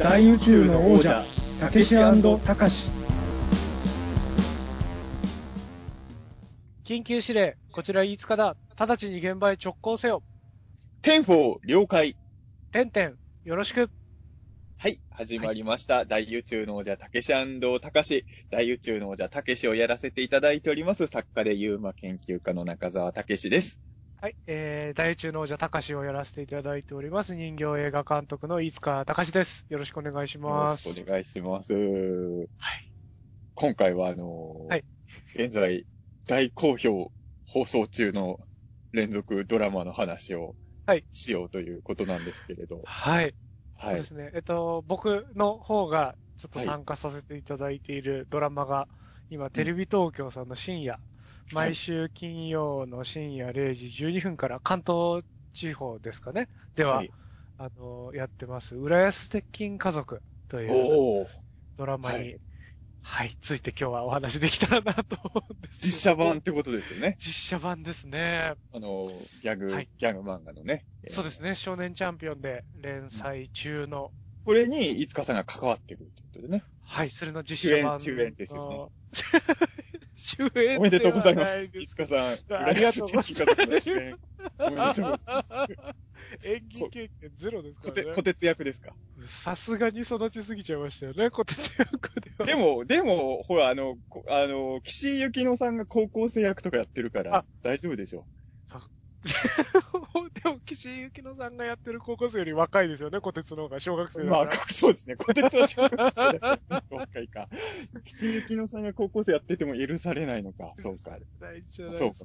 大宇宙の王者たけしたかし緊急指令、こちら飯塚だ。直ちに現場へ直行せよ。 Ten-four 了解。てんてん、よろしく。はい、始まりました。大宇宙の王者、たけしたかし。大宇宙の王者、たけしをやらせていただいております、作家で UMA 研究家の中澤たけしです。はい、えー、大宇宙の王者たかしをやらせていただいております、人形映画監督の飯塚たかしです。よろしくお願いします。ろしくお願いします。はい。今回は、あのーはい現在、大好評放送中の連続ドラマの話をはいしようということなんですけれど。はい。はいそうで。すね。えっと、僕の方がちょっと参加させていただいているドラマが、今、テレビ東京さんの深夜、毎週金曜の深夜0時12分から関東地方ですかね。では、はいあの、やってます、浦安鉄筋家族というドラマに、はいはい、ついて今日はお話できたらなと思うんです実写版ってことですよね。実写版ですね。あの、ギャグ、はいギャグ漫画のね。そうですね。少年チャンピオンで連載中の、これに、いつかさんが関わってるってことでね。はい、それの実写版の。主演主演ですよね 主演おめでとうございます。いつかさん、ありがとうございます。おめでとうございます。演技経験ゼロですからねこ。てつ役ですか？さすがに育ちすぎちゃいましたよね、小鉄役では。でも、でも、ほら、あの、こあの、岸井ゆきのさんが高校生役とかやってるからあ、大丈夫でしょ。でも、岸井ゆきのさんがやってる高校生より若いですよね、小鉄の方が小学生だまあそうですね。こてつは小学生だから若いか。岸井ゆきのさんが高校生やってても許されないのか。そうか。大事じゃないそうか。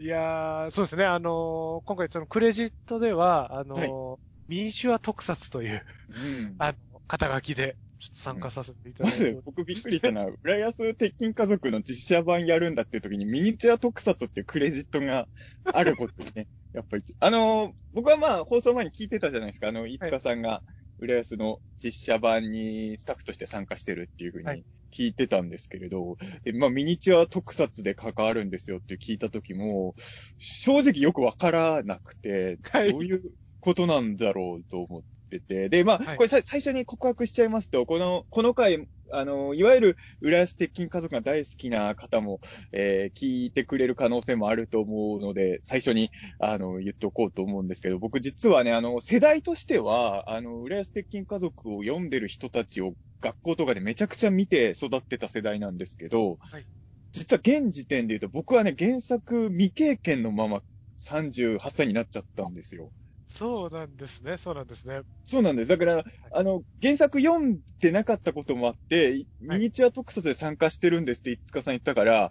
いやー、そうですね、あのー今回そのクレジットでは、あのーミニチュア特撮という、うん。あの、肩書きで、ちょっと参加させていただまいて。ず、僕びっくりしたのは、浦安鉄筋家族の実写版やるんだっていう時に、ミニチュア特撮っていうクレジットがあることにね、やっぱり、あのー僕はまあ、放送前に聞いてたじゃないですか。あの、い。つかさんが、浦安の実写版にスタッフとして参加してるっていうふうにはい。聞いてたんですけれど、でまあ、ミニチュア特撮で関わるんですよって聞いた時も、正直よくわからなくて、はい。どういうことなんだろうと思ってて、で、まあ、はい。これさ最初に告白しちゃいますと、この、この回、あの、いわゆる浦安鉄筋家族が大好きな方も、えー聞いてくれる可能性もあると思うので、最初に、あの、言っておこうと思うんですけど、僕実はね、あの、世代としては、あの、浦安鉄筋家族を読んでる人たちを学校とかでめちゃくちゃ見て育ってた世代なんですけど、はい。実は現時点で言うと、僕はね、原作未経験のまま38歳になっちゃったんですよ。そうなんですね、そうなんですね。そうなんです。だから、あの、原作読んでなかったこともあって、ミニチュア特撮で参加してるんですって、いつかさん言ったから、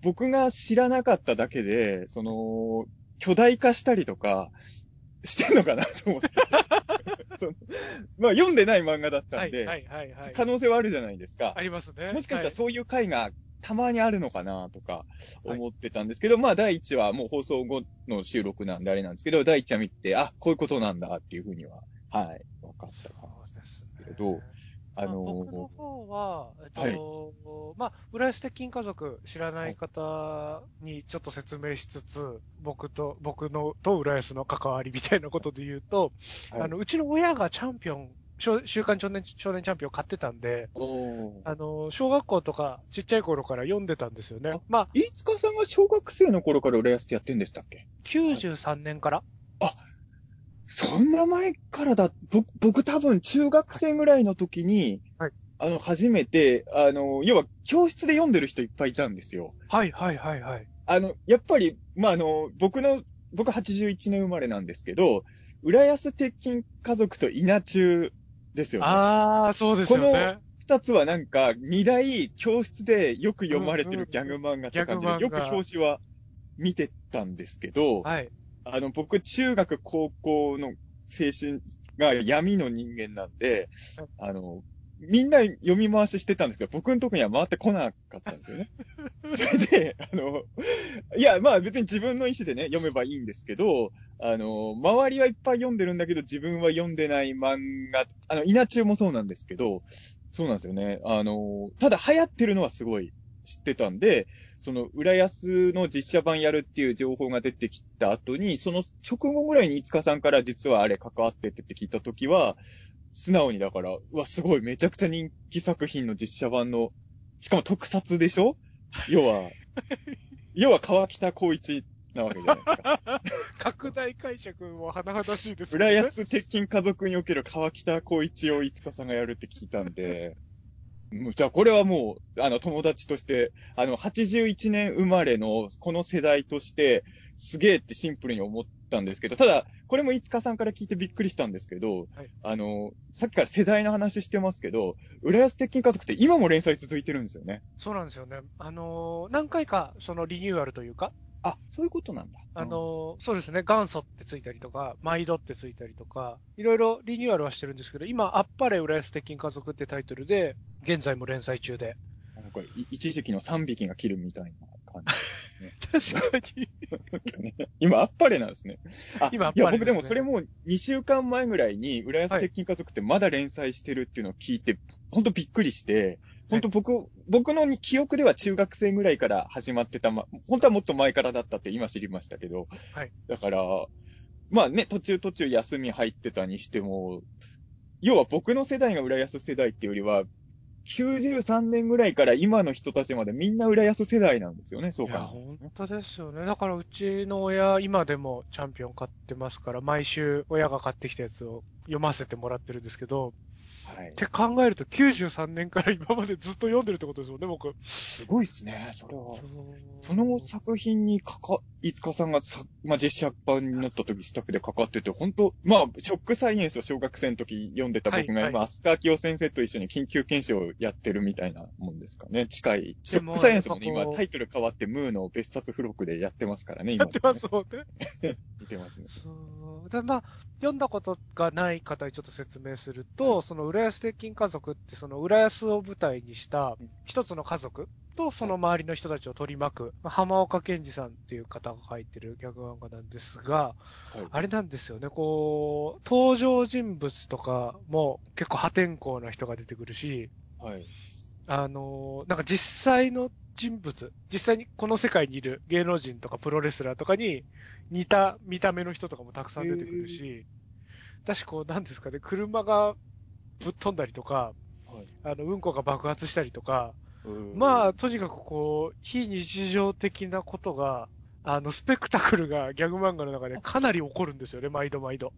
僕が知らなかっただけで、その、巨大化したりとか、してんのかなと思って。まあ、読んでない漫画だったはい、んで、はい、はい、はい。可能性はあるじゃないですか。ありますね。もしかしたらはいそういう回がたまにあるのかなとか思ってたんですけど、まあ第1話もう放送後の収録なんであれなんですけど、第1話見て、あ、こういうことなんだっていうふうには、はい、分かったかもしれないですけれど、あまあ僕のの方は、えっと、まあ、浦安鉄筋家族知らない方にちょっと説明しつつ、僕と、僕のと浦安の関わりみたいなことで言うと、はい。あの、うちの親がチャンピオン、少週刊少年少年チャンピオン買ってたんで、あの、小学校とかちっちゃい頃から読んでたんですよね。まあ、飯塚さんが小学生の頃から浦安ってやってんでしたっけ？93年から。そんな前からだ、僕、僕多分中学生ぐらいの時に、はいあの、初めて、あの、要は教室で読んでる人いっぱいいたんですよ。はいはいはいはい。あの、やっぱり、まあ、あの、僕の、僕81年生まれなんですけど、浦安鉄筋家族と稲中ですよね。ああ、そうですよこね。二つはなんか、二大教室でよく読まれてるギャグ漫画って感じで、よく表紙は見てたんですけど、はい。あの、僕、中学、高校の青春が闇の人間なんで、あの、みんな読み回ししてたんですけど、僕のとこには回ってこなかったんですよね。それで、あの、いや、まあ別に自分の意思でね、読めばいいんですけど、あの、周りはいっぱい読んでるんだけど、自分は読んでない漫画、あの、稲中もそうなんですけど、そうなんですよね。あの、ただ流行ってるのはすごい知ってたんで、その、浦安の実写版やるっていう情報が出てきた後に、その直後ぐらいにいつかさんから実はあれ関わってってって聞いたときは、素直にだから、うわ、すごい、めちゃくちゃ人気作品の実写版の、しかも特撮でしょ？要は、要は川北光一なわけじゃないですか。拡大解釈も甚だしいです浦安鉄筋家族における川北光一を五日さんがやるって聞いたんで、もうじゃあこれはもう、あの友達として、あの81年生まれのこの世代として、すげえってシンプルに思ったんですけど、ただ、これも五日さんから聞いてびっくりしたんですけど、はいあの、さっきから世代の話してますけど、浦安鉄筋家族って今も連載続いてるんですよね。そうなんですよね。あのー何回かそのリニューアルというか、あ、そういうことなんだ。あのーそうですね、元祖ってついたりとか、毎度ってついたりとか、いろいろリニューアルはしてるんですけど、今、あっぱれ浦安鉄筋家族ってタイトルで、現在も連載中で。うんなんかい一時期の3匹が切るみたいな感 確かに。じ、ね。今、あっぱれなんですね。あ今あっいや、ぱれですね僕でもそれも2週間前ぐらいに、浦安鉄筋家族ってまだ連載してるっていうのを聞いて、ほんとびっくりして、本当僕、僕の記憶では中学生ぐらいから始まってた、ま、本当はもっと前からだったって今知りましたけど、はいだから、まあね、途中途中休み入ってたにしても、要は僕の世代が浦安世代っていうよりは、93年ぐらいから今の人たちまでみんな浦安世代なんですよね、そういや、か。本当ですよね。だから、うちの親、今でもチャンピオン買ってますから、毎週親が買ってきたやつを読ませてもらってるんですけど、はいっ。て考えると93年から今までずっと読んでるってことですもんね、僕。すごいですね、それは。その作品にかか、いつかさんがさ、まあ、実写版になった時、スタッフでかかってて、本当まあ、ショックサイエンスを小学生の時読んでた僕が、はいはい今、飛鳥明夫先生と一緒に緊急検証をやってるみたいなもんですかね。近い。ショックサイエンスもね、今、タイトル変わって、ムーの別冊付録でやってますからね、今、やってますもんね。見てますね。そう。で、まあ、読んだことがない方にちょっと説明すると、その浦安鉄筋家族って、その浦安を舞台にしたうん一つの家族とその周りの人たちを取り巻く、まあ浜岡健二さんっていう方が書いてるギャグ漫画なんですが、はい。あれなんですよね、こう、登場人物とかも結構破天荒な人が出てくるし、はい。あのーなんか実際の人物、実際にこの世界にいる芸能人とかプロレスラーとかに似た見た目の人とかもたくさん出てくるし、私こうなんですかね、車がぶっ飛んだりとか、はいあの、うんこが爆発したりとか、うんまあ、とにかくこう、非日常的なことが、あの、スペクタクルがギャグ漫画の中でかなり起こるんですよね、毎度毎度。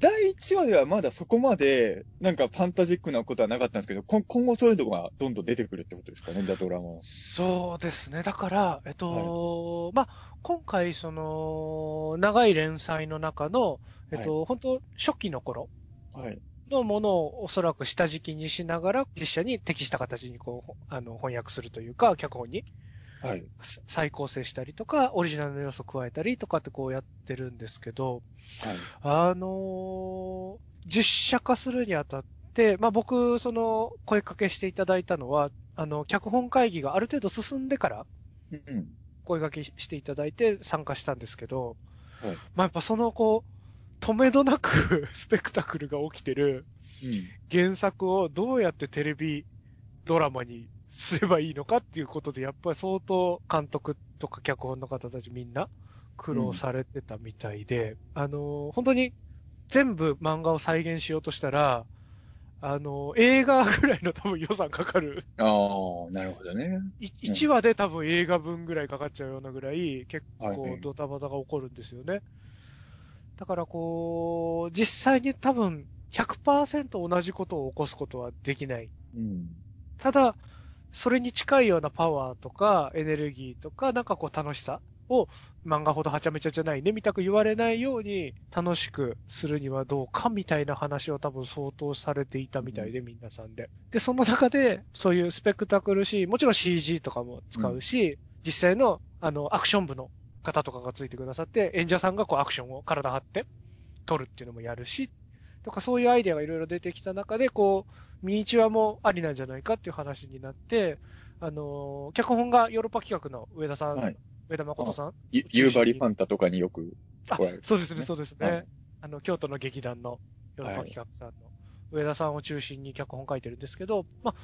第1話ではまだそこまで、なんかファンタジックなことはなかったんですけど、こ今後そういうのがどんどん出てくるってことですかね、じゃあドラマは。そうですね。だから、えっと、まあ、今回、その、長い連載の中の、えっと、本当初期の頃はい。のものをおそらく下敷きにしながら、実写に適した形にこう、ほあの、翻訳するというか、脚本にはい。さ再構成したりとか、オリジナルの要素を加えたりとかってこうやってるんですけど、はい。あのー実写化するにあたって、まあ、僕、その、声かけしていただいたのは、あの、脚本会議がある程度進んでから、うん。声掛けしていただいて参加したんですけど、はいまあやっぱそのこう、止めどなく スペクタクルが起きてるうん。原作をどうやってテレビドラマにすればいいのかっていうことで、やっぱり相当監督とか脚本の方たちみんな苦労されてたみたいで、あの、本当に全部漫画を再現しようとしたら、あの、映画ぐらいの多分予算かかるああ、なるほどね。1話で多分映画分ぐらいかかっちゃうようなぐらい、結はいはい構ドタバタが起こるんですよね。だからこう、実際に多分100%同じことを起こすことはできない。うん。ただ、それに近いようなパワーとかエネルギーとか、なんかこう楽しさを漫画ほどはちゃめちゃじゃないね、みたく言われないように楽しくするにはどうかみたいな話を多分相当されていたみたいで、皆さんで。で、その中で、そういうスペクタクルシーン、もちろん CG とかも使うし、実際の、あの、アクション部の方とかがついてくださって、演者さんがこうアクションを体張って撮るっていうのもやるし、とかそういうアイデアがいろいろ出てきた中で、こう、ミニチュアもありなんじゃないかっていう話になって、あのー脚本がヨーロッパ企画の上田さん、はい。上田誠さんゆ夕張ファンタとかによく、あこれ、そうですね、ねそうですね。はいあの、京都の劇団のヨーロッパ企画さんの上田さんを中心に脚本書いてるんですけど、まあ、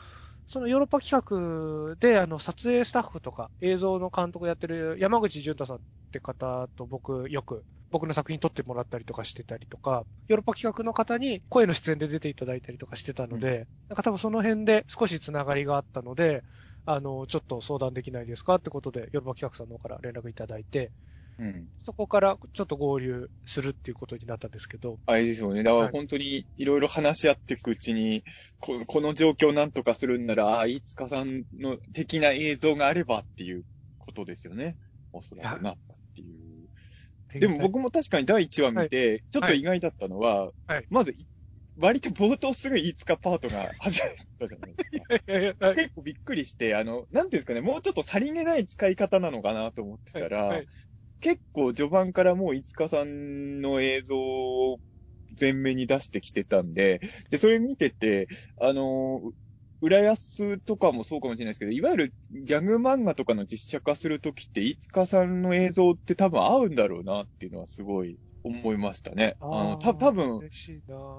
そのヨーロッパ企画で、あの、撮影スタッフとか映像の監督やってる山口淳太さんって方と僕よく僕の作品撮ってもらったりとかしてたりとか、ヨーロッパ企画の方に声の出演で出ていただいたりとかしてたので、なんか多分その辺で少しつながりがあったので、あの、ちょっと相談できないですかってことで、ヨーロッパ企画さんの方から連絡いただいて、うん。そこからちょっと合流するっていうことになったんですけど、あれですよね。だからはい本当にいろいろ話し合っていくうちに、ここの状況をなんとかするんなら、ああ、いつかさんの的な映像があればっていうことですよね。おそらくなったっていう。でも僕も確かに第1話見て、ちょっと意外だったのは、はいまずい、割と冒頭すぐいつかパートが始まったじゃないですか。いやいや、はい。結構びっくりして、あの、なんていうんですかね、もうちょっとさりげない使い方なのかなと思ってたら、はい結構序盤からもういつかさんの映像を前面に出してきてたんで、で、それ見てて、あのー、浦安とかもそうかもしれないですけど、いわゆるギャグ漫画とかの実写化するときって、いつかさんの映像って多分合うんだろうなっていうのはすごい思いましたね。あの、た、多分、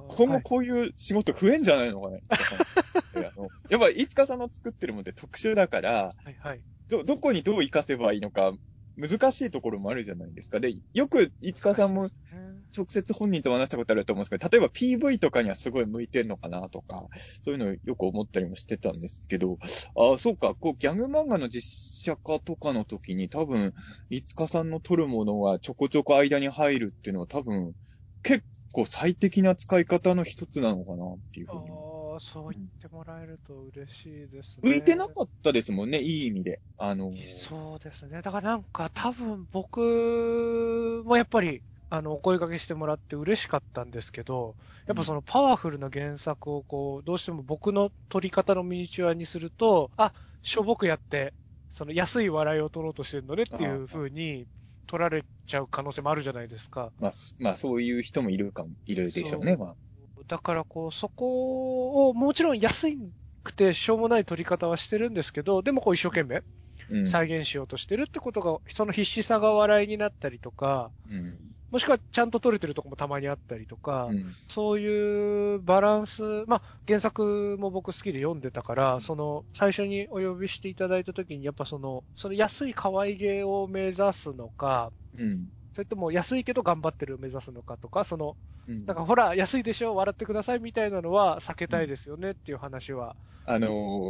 今はい後こういう仕事増えんじゃないのかな、いつかさんってあのやっぱ、いつかさんの作ってるもんって特殊だから、はいはい。ど、どこにどう活かせばいいのか、難しいところもあるじゃないですか。で、よく、いつかさんも直接本人と話したことあると思うんですけど、例えば PV とかにはすごい向いてんのかなとか、そういうのをよく思ったりもしてたんですけど、ああ、そうか、こう、ギャグ漫画の実写化とかの時に多分、いつかさんの撮るものはちょこちょこ間に入るっていうのは多分、結構最適な使い方の一つなのかなっていうふうに。そう言ってもらえると嬉しいですね。向いてなかったですもんね、いい意味で。あの、そうですね。だからなんか多分僕もやっぱり、あの、お声掛けしてもらって嬉しかったんですけど、やっぱそのパワフルな原作をこう、どうしても僕の撮り方のミニチュアにすると、あ、しょぼくやって、その安い笑いを取ろうとしてるのねっていう風に取られちゃう可能性もあるじゃないですか。まあ、すまあ、そういう人もいるかも、いるでしょうね、まあ。だからこう、そこを、もちろん安くてしょうもない撮り方はしてるんですけど、でもこう一生懸命うん。再現しようとしてるってことが、その必死さが笑いになったりとか、うん。もしくはちゃんと撮れてるとこもたまにあったりとか、うん。そういうバランス、まあ原作も僕好きで読んでたから、その最初にお呼びしていただいた時にやっぱその、その安い可愛げを目指すのか、うん。それとも安いけど頑張ってるを目指すのかとか、その、うん。なんかほら、安いでしょ笑ってくださいみたいなのは避けたいですよねっていう話は。あの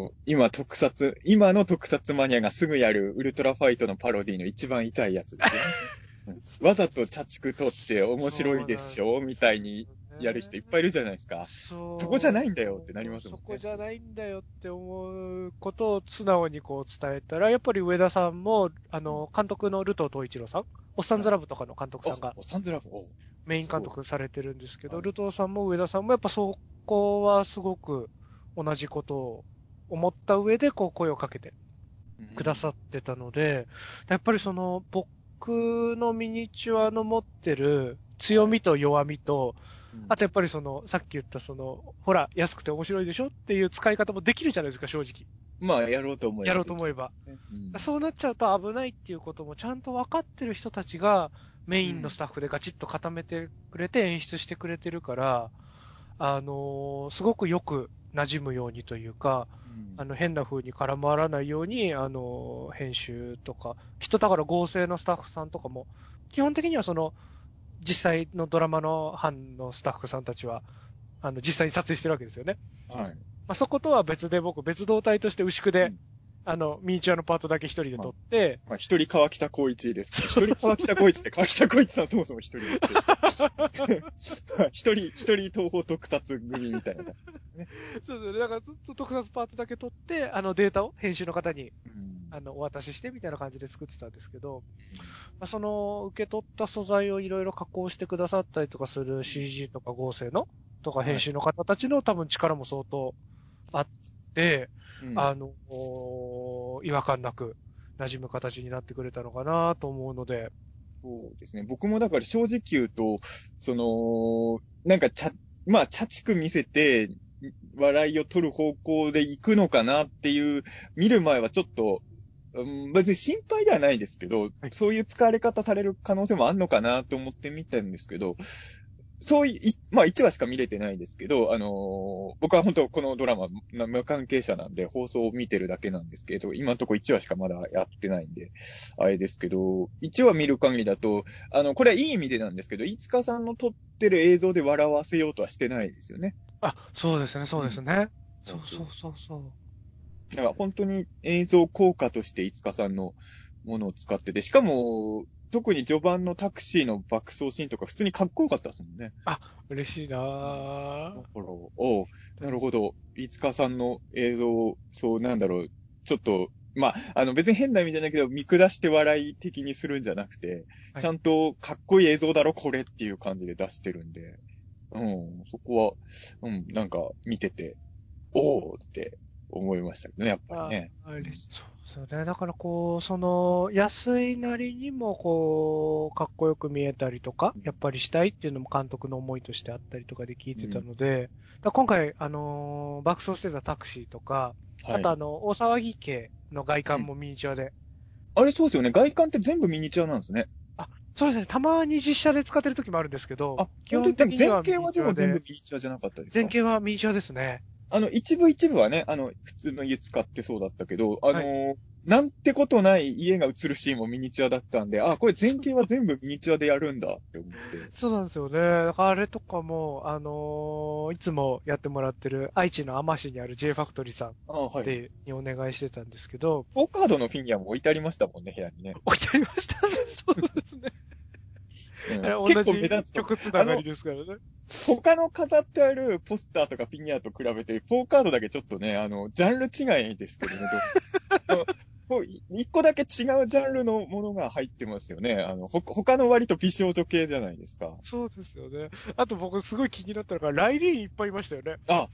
ー今特撮、今の特撮マニアがすぐやるウルトラファイトのパロディの一番痛いやつですよね。うん。わざと茶畜取って面白いでしょみたいにやる人いっぱいいるじゃないですか。そそこじゃないんだよってなりますもんね。そこじゃないんだよって思うことを素直にこう伝えたら、やっぱり上田さんも、あの、監督のルトー東一郎さん、おっさんずラブとかの監督さんがラブ、おメイン監督されてるんですけど、はい。ルトーさんも上田さんもやっぱそこはすごく同じことを思った上でこう声をかけてくださってたので、やっぱりその僕のミニチュアの持ってる強みと弱みと、うん。あとやっぱりその、さっき言ったその、ほら、安くて面白いでしょっていう使い方もできるじゃないですか、正直。まあ、やろうと思えば。やろうと思えば。うんそうなっちゃうと危ないっていうこともちゃんと分かってる人たちがメインのスタッフでガチッと固めてくれて演出してくれてるから、あのーすごくよく馴染むようにというか、うんあの、変な風に絡まらないように、あのー編集とか、きっとだから合成のスタッフさんとかも、基本的にはその、実際のドラマの班のスタッフさんたちは、あの、実際に撮影してるわけですよね。はい。まあ、そことは別で僕、別動体として牛久で、うんあの、ミニチュアのパートだけ一人で撮って、まあ、一人川北光一です。一人川北光一って、川北光一さんそもそも一人ですけど。一人、一人東方特撮組みたいな感じ。そうそう、だから、と特撮パートだけ撮って、あの、データを編集の方に、うんあの、お渡ししてみたいな感じで作ってたんですけど、まあ、その、受け取った素材をいろいろ加工してくださったりとかする CG とか合成のとか編集の方たちの多分力も相当あって、うん。あの、お違和感なく馴染む形になってくれたのかなと思うので、そうですね。僕もだから正直言うと、その、なんかちゃ、まあ、茶畜見せて、笑いを取る方向で行くのかなっていう、見る前はちょっと、うん、別に心配ではないですけど、はい。そういう使われ方される可能性もあるのかなと思って見たんですけど、そういまあ1話しか見れてないですけど、あのー僕は本当このドラマ、な無関係者なんで放送を見てるだけなんですけど、今のところ1話しかまだやってないんで、あれですけど、1話見る限りだと、あの、これはいい意味でなんですけど、いつかさんの撮ってる映像で笑わせようとはしてないですよね。あ、そうですね、そうですね。そうそうそうそう。だから本当に映像効果としていつかさんのものを使ってて、しかも、特に序盤のタクシーの爆走シーンとか普通にかっこよかったですもんね。嬉しいなだぁ。から、おうなるほど。いつかさんの映像を、そうなんだろう、ちょっと、まあ、あの別に変な意味じゃないけど、見下して笑い的にするんじゃなくて、はいちゃんとかっこいい映像だろ、これっていう感じで出してるんで、うん、そこは、うん、なんか見てて、おーって思いましたけどね、やっぱりね。あれそうですよね。だからこう、その、安いなりにもこう、かっこよく見えたりとか、やっぱりしたいっていうのも監督の思いとしてあったりとかで聞いてたので、だから今回、あのー爆走してたタクシーとか、はい。あとあの、大騒ぎ系の外観もミニチュアで、あれそうですよね。外観って全部ミニチュアなんですね。そうですね、たまに実写で使ってる時もあるんですけど、あ、基本的には前景はでも全部ミニチュアじゃなかったですか？前景はミニチュアですね。あの、一部一部はね、あの、普通の家使ってそうだったけど、あのーなんてことない家が映るシーンもミニチュアだったんで、あ、これ前景は全部ミニチュアでやるんだって思って。そうなんですよね。だからあれとかも、あのーいつもやってもらってる愛知の天市にある J ファクトリーさんあはい。で、にお願いしてたんですけど、フォーカードのフィギュアも置いてありましたもんね、部屋にね。置いてありましたね。そうですね。結構目じ立つと。曲つながりですからね。他の飾ってあるポスターとかフィギュアと比べて、フォーカードだけちょっとね、あの、ジャンル違いですけどね。どう こう一個だけ違うジャンルのものが入ってますよね。あの、ほ、他の割と美少女系じゃないですか。そうですよね。あと僕すごい気になったのが、ライディーンいっぱいいましたよね。あ、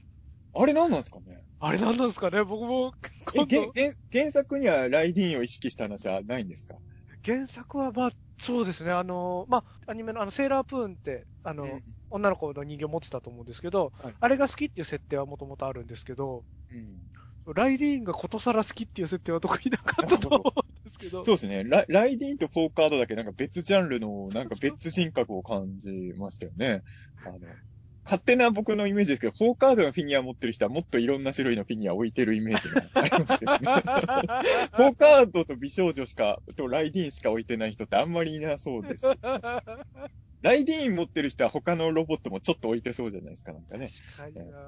あれ何なんですかね？あれ何なんですかね？僕もえ、今度、げ原原作にはライディーンを意識した話はないんですか？原作はまあ、そうですね。あの、まあ、アニメのあの、セーラープーンって、あの、うん女の子の人形持ってたと思うんですけど、はいあれが好きっていう設定はもともとあるんですけど、うん。ライディーンがことさら好きっていう設定は特になかったと思うんですけど。そうですね。ラライディーンとフォーカードだけなんか別ジャンルの、なんか別人格を感じましたよね。あの、勝手な僕のイメージですけど、フォーカードのフィギュア持ってる人はもっといろんな種類のフィギュア置いてるイメージがありますけどね。フォーカードと美少女しか、とライディーンしか置いてない人ってあんまりいなそうです。ライディーン持ってる人は他のロボットもちょっと置いてそうじゃないですか、なんかね。確かにな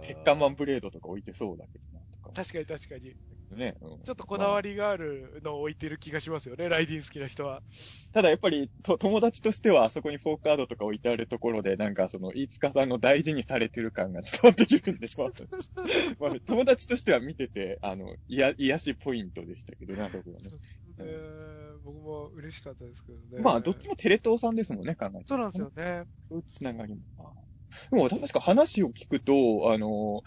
鉄管マンブレードとか置いてそうだけどな、とか。確かに確かに。ね。うんちょっとこだわりがあるのを置いてる気がしますよね、ライディーン好きな人は。ただやっぱりと友達としてはあそこにフォーカードとか置いてあるところで、なんかその、飯塚さんの大事にされてる感が伝わってくるんでしょ。まあ、友達としては見てて、あの、いや、癒しポイントでしたけどね、あそこはね。えー僕も嬉しかったですけどね。まあ、どっちもテレ東さんですもんね、考えてそうなんですよね。そういうつながりも。あでも確か話を聞くと、あの、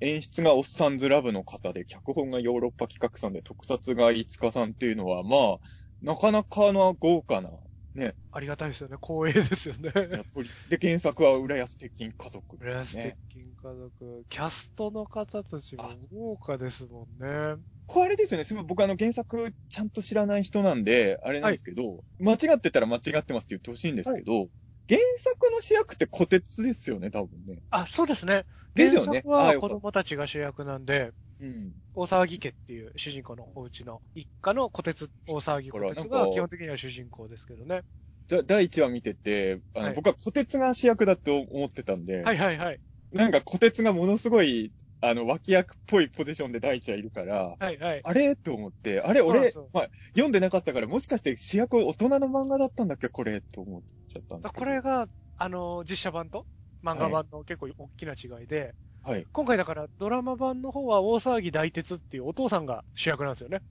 演出がオッサンズラブの方で、脚本がヨーロッパ企画さんで、特撮が飯塚さんっていうのは、まあ、なかなかの豪華な、ね、ありがたいですよね。光栄ですよね。やっぱり、で、原作は浦安鉄筋家族、浦安鉄ね。筋家族、キャストの方たちも豪華ですもんね。これあれですよね、すごい僕あの原作ちゃんと知らない人なんで、あれなんですけど、間違ってたら間違ってますって言ってほしいんですけど、原作の主役って小鉄ですよね、多分ね。あ、そうですね。ですよね原作は子供たちが主役なんで、うん。大騒ぎ家っていう主人公のお家の一家の小鉄、大騒ぎ小鉄が基本的には主人公ですけどね。だ第1話見てて、あの、はい僕は小鉄が主役だと思ってたんで、はいはいはい。なんか小鉄がものすごい、あの、脇役っぽいポジションで第1話いるから、はいはい。あれ？と思って、あれ俺まあ、読んでなかったから、もしかして主役大人の漫画だったんだっけ？これ、と思っちゃったんですけど。これが、あの、実写版と漫画版の結構大きな違いで、はい。今回だからドラマ版の方は大騒ぎ大鉄っていうお父さんが主役なんですよね。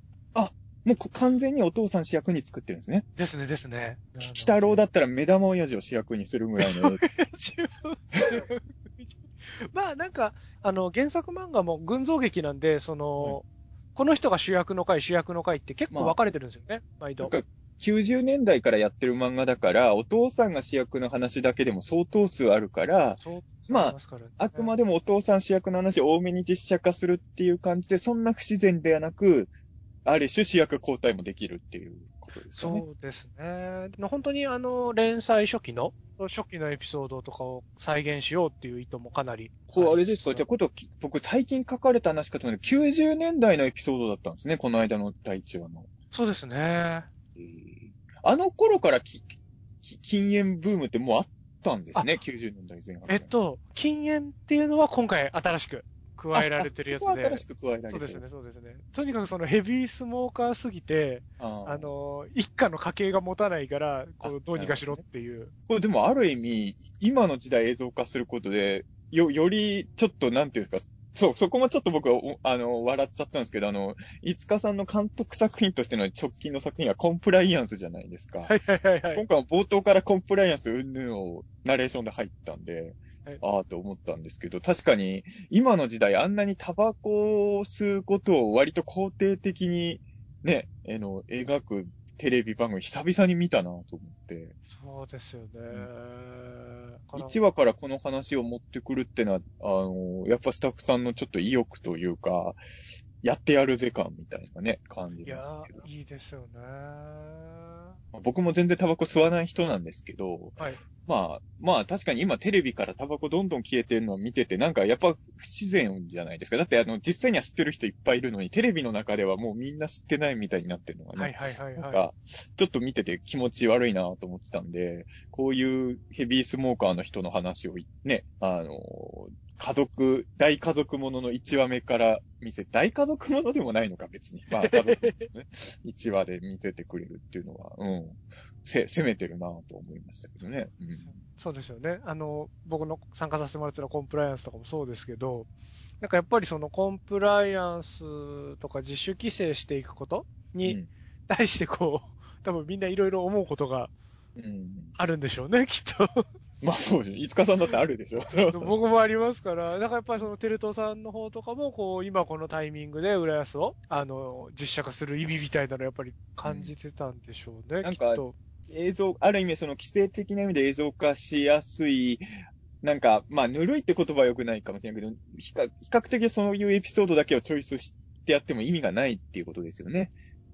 もうこ完全にお父さん主役に作ってるんですね。ですねですね。北郎だったら目玉親父を主役にするぐらいの。まあなんか、あの、原作漫画も群像劇なんで、その、この人が主役の回、主役の回って結構分かれてるんですよね、毎度。なんか90年代からやってる漫画だから、お父さんが主役の話だけでも相当数あるから、まああくまでもお父さん主役の話を多めに実写化するっていう感じで、そんな不自然ではなく、ある種主役交代もできるっていうですかね。そうですね。本当にあの、連載初期の、初期のエピソードとかを再現しようっていう意図もかなり。これあれですかじゃあ、こと、僕最近書かれた話かと思うけど、90年代のエピソードだったんですね、この間の第1話の。そうですね。あの頃からきき禁煙ブームってもうあったんですね、90年代前半。えっと、禁煙っていうのは今回新しく加えられてるやつで。新しく加えられてる。そうですね、そうですね。とにかくそのヘビースモーカーすぎて、ああの、一家の家計が持たないから、こう、どうにかしろっていう。ね、これでもある意味、今の時代映像化することで、よ、より、ちょっと、なんていうんですか、そう、そこもちょっと僕は、あの、笑っちゃったんですけど、あの、いつかさんの監督作品としての直近の作品はコンプライアンスじゃないですか。はいはいはい、はい。今回は冒頭からコンプライアンス云々をナレーションで入ったんで、ああと思ったんですけど、確かに今の時代あんなにタバコを吸うことを割と肯定的にね、あの、描くテレビ番組久々に見たなと思って。そうですよね。1話からこの話を持ってくるってのは、あの、やっぱスタッフさんのちょっと意欲というか、やってやるぜ感みたいなね、感じましたけど。いや、いいですよね。僕も全然タバコ吸わない人なんですけど、はい、まあ、まあ確かに今テレビからタバコどんどん消えてるのを見てて、なんかやっぱ不自然じゃないですか。だってあの、実際には吸ってる人いっぱいいるのに、テレビの中ではもうみんな吸ってないみたいになってるのがね。はいはいはい、はい、なんか、ちょっと見てて気持ち悪いなと思ってたんで、こういうヘビースモーカーの人の話をね、あの、家族、大家族ものの1話目から見せ、大家族ものでもないのか、別に。まあ、家族ね、1話で見せてくれるっていうのは、うん。せ、攻めてるなと思いましたけどね。うん。そうですよね。あの、僕の参加させてもらってるコンプライアンスとかもそうですけど、なんかやっぱりそのコンプライアンスとか自主規制していくことに対してこう、うん、多分みんないろいろ思うことがあるんでしょうね、きっと。まあそうです。いつかさんだってあるでしょ。僕もありますから、だからやっぱりそのテレ東さんの方とかも、こう、今このタイミングで浦安を、あの、実写化する意味みたいなのやっぱり感じてたんでしょうね、うん、きっと。映像、ある意味その規制的な意味で映像化しやすい、なんか、まあ、ぬるいって言葉は良くないかもしれないけど、比較比較的そういうエピソードだけをチョイスしてやっても意味がないっていうことですよね。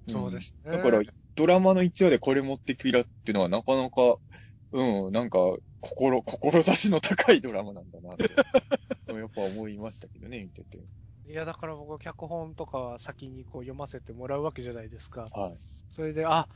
そうですね。だから、ドラマの一話でこれ持ってきたっていうのはなかなか、うん、なんか、心、志の高いドラマなんだなって、やっぱ思いましたけどね、見てて。いや、だから僕、脚本とかは先にこう読ませてもらうわけじゃないですか。はい。それで、あ、